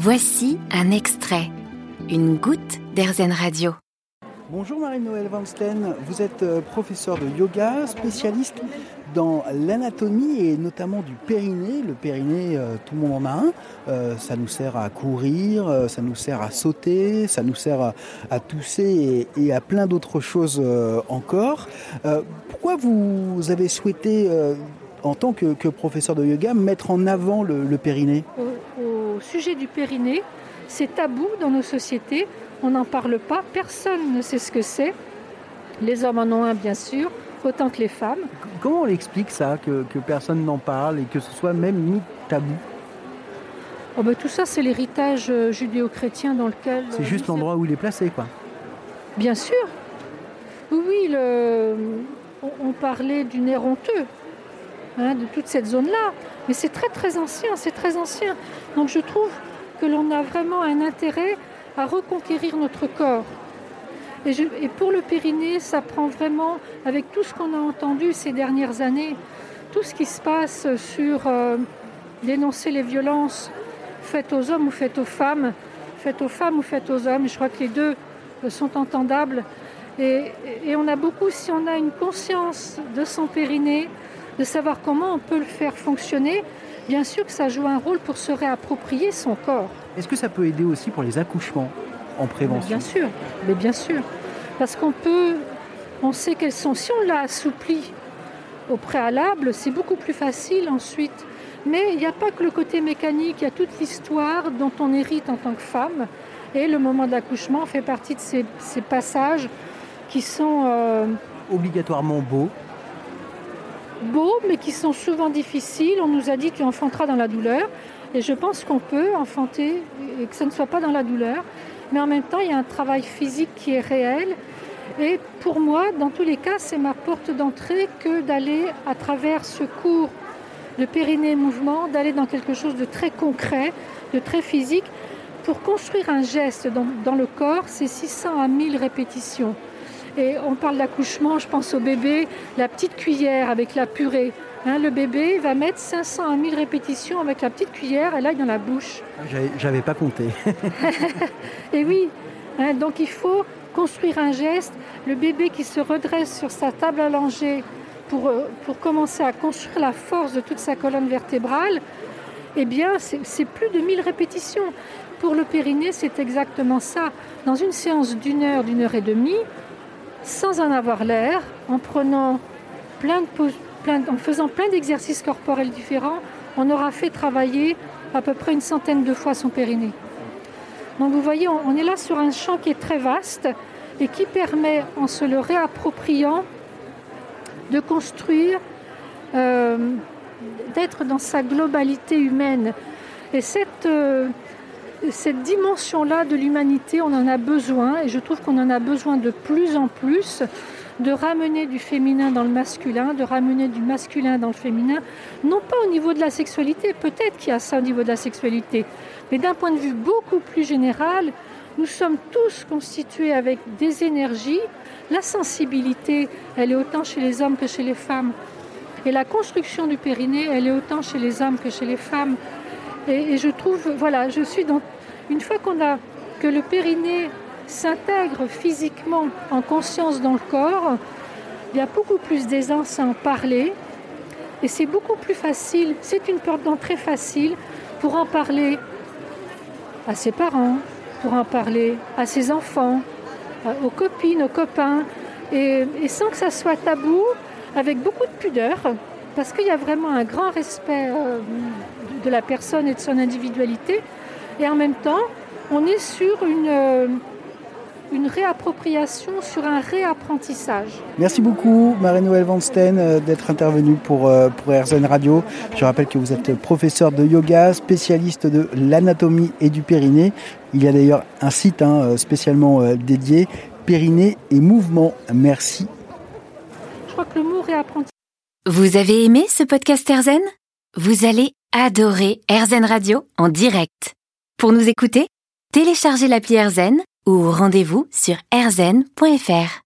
Voici un extrait, une goutte d'Airzen Radio. Bonjour Marie-Noël Van Steen, vous êtes euh, professeur de yoga, spécialiste dans l'anatomie et notamment du périnée. Le périnée, euh, tout le monde en a un. Euh, ça nous sert à courir, ça nous sert à sauter, ça nous sert à, tousser et, à plein d'autres choses encore. pourquoi vous avez souhaité, en tant que, professeur de yoga, mettre en avant le, périnée? Au sujet du périnée, c'est tabou dans nos sociétés on n'en parle pas, personne ne sait ce que c'est. Les hommes en ont un, bien sûr, autant que les femmes. Comment on explique ça, que, personne n'en parle et que ce soit même limite tabou? Oh ben, Tout ça, c'est l'héritage euh, judéo-chrétien dans lequel... C'est juste l'endroit où il est placé, quoi. Bien sûr. Oui, le... on, parlait du nez honteux, hein, de toute cette zone-là. Mais c'est très très ancien, c'est très ancien. Donc je trouve que l'on a vraiment un intérêt à reconquérir notre corps. Et, pour le Périnée, ça prend vraiment, avec tout ce qu'on a entendu ces dernières années, tout ce qui se passe sur euh, dénoncer les violences faites aux hommes ou faites aux femmes, faites aux femmes ou faites aux hommes, je crois que les deux euh, sont entendables. Et, et, on a beaucoup, si on a une conscience de son périnée, de savoir comment on peut le faire fonctionner, bien sûr que ça joue un rôle pour se réapproprier son corps. Est-ce que ça peut aider aussi pour les accouchements en prévention Bien sûr, mais bien sûr. Parce qu'on peut, on sait quelles sont, si on l'a assoupli au préalable, c'est beaucoup plus facile ensuite. Mais il n'y a pas que le côté mécanique, il y a toute l'histoire dont on hérite en tant que femme. Et le moment d'accouchement fait partie de ces, passages qui sont... Euh, Obligatoirement beaux beaux, mais qui sont souvent difficiles. On nous a dit tu enfanteras dans la douleur. Et je pense qu'on peut enfanter et que ce ne soit pas dans la douleur. Mais en même temps, il y a un travail physique qui est réel. Et pour moi, dans tous les cas, c'est ma porte d'entrée que d'aller à travers ce cours de périnée mouvement, d'aller dans quelque chose de très concret, de très physique. Pour construire un geste dans, dans le corps, c'est 600 à 1000 répétitions. Et on parle d'accouchement, je pense au bébé, la petite cuillère avec la purée. Hein, le bébé va mettre 500 à 1000 répétitions avec la petite cuillère, elle aille dans la bouche. J'avais pas compté. et oui, hein, donc il faut construire un geste. Le bébé qui se redresse sur sa table allongée pour, euh, pour commencer à construire la force de toute sa colonne vertébrale, eh bien, c'est plus de 1000 répétitions. Pour le périnée, c'est exactement ça. Dans une séance d'une heure, d'une heure et demie, sans en avoir l'air, en faisant plein d'exercices corporels différents, on aura fait travailler à peu près une centaine de fois son périnée. Donc vous voyez, on, est là sur un champ qui est très vaste et qui permet, en se le réappropriant, de construire, euh, d'être dans sa globalité humaine. Et cette, euh, cette dimension-là de l'humanité, on en a besoin, et je trouve qu'on en a besoin de plus en plus, de ramener du féminin dans le masculin, de ramener du masculin dans le féminin, non pas au niveau de la sexualité, peut-être qu'il y a ça au niveau de la sexualité, mais d'un point de vue beaucoup plus général, nous sommes tous constitués avec des énergies. La sensibilité, elle est autant chez les hommes que chez les femmes. Et la construction du périnée, elle est autant chez les hommes que chez les femmes. Et, je trouve, voilà, je suis dans. Une fois qu'on a que le périnée s'intègre physiquement en conscience dans le corps, il y a beaucoup plus d'aisance à en parler. Et c'est beaucoup plus facile, c'est une porte d'entrée facile pour en parler à ses parents, pour en parler à ses enfants, aux copines, aux copains, et, sans que ça soit tabou, avec beaucoup de pudeur, parce qu'il y a vraiment un grand respect euh, de la personne et de son individualité. Et en même temps, on est sur une, euh, une réappropriation, sur un réapprentissage. Merci beaucoup Marie-Noël Van Steen euh, d'être intervenue pour, euh, pour RZN Radio. Je rappelle que vous êtes professeur de yoga, spécialiste de l'anatomie et du périnée. Il y a d'ailleurs un site hein, spécialement dédié, périnée et mouvement. Merci. Je crois que le mot réapprentissage. Vous avez aimé ce podcast RZN Vous allez adorer RZN Radio en direct. Pour nous écouter, téléchargez l'appli RZN ou rendez-vous sur rzen.fr.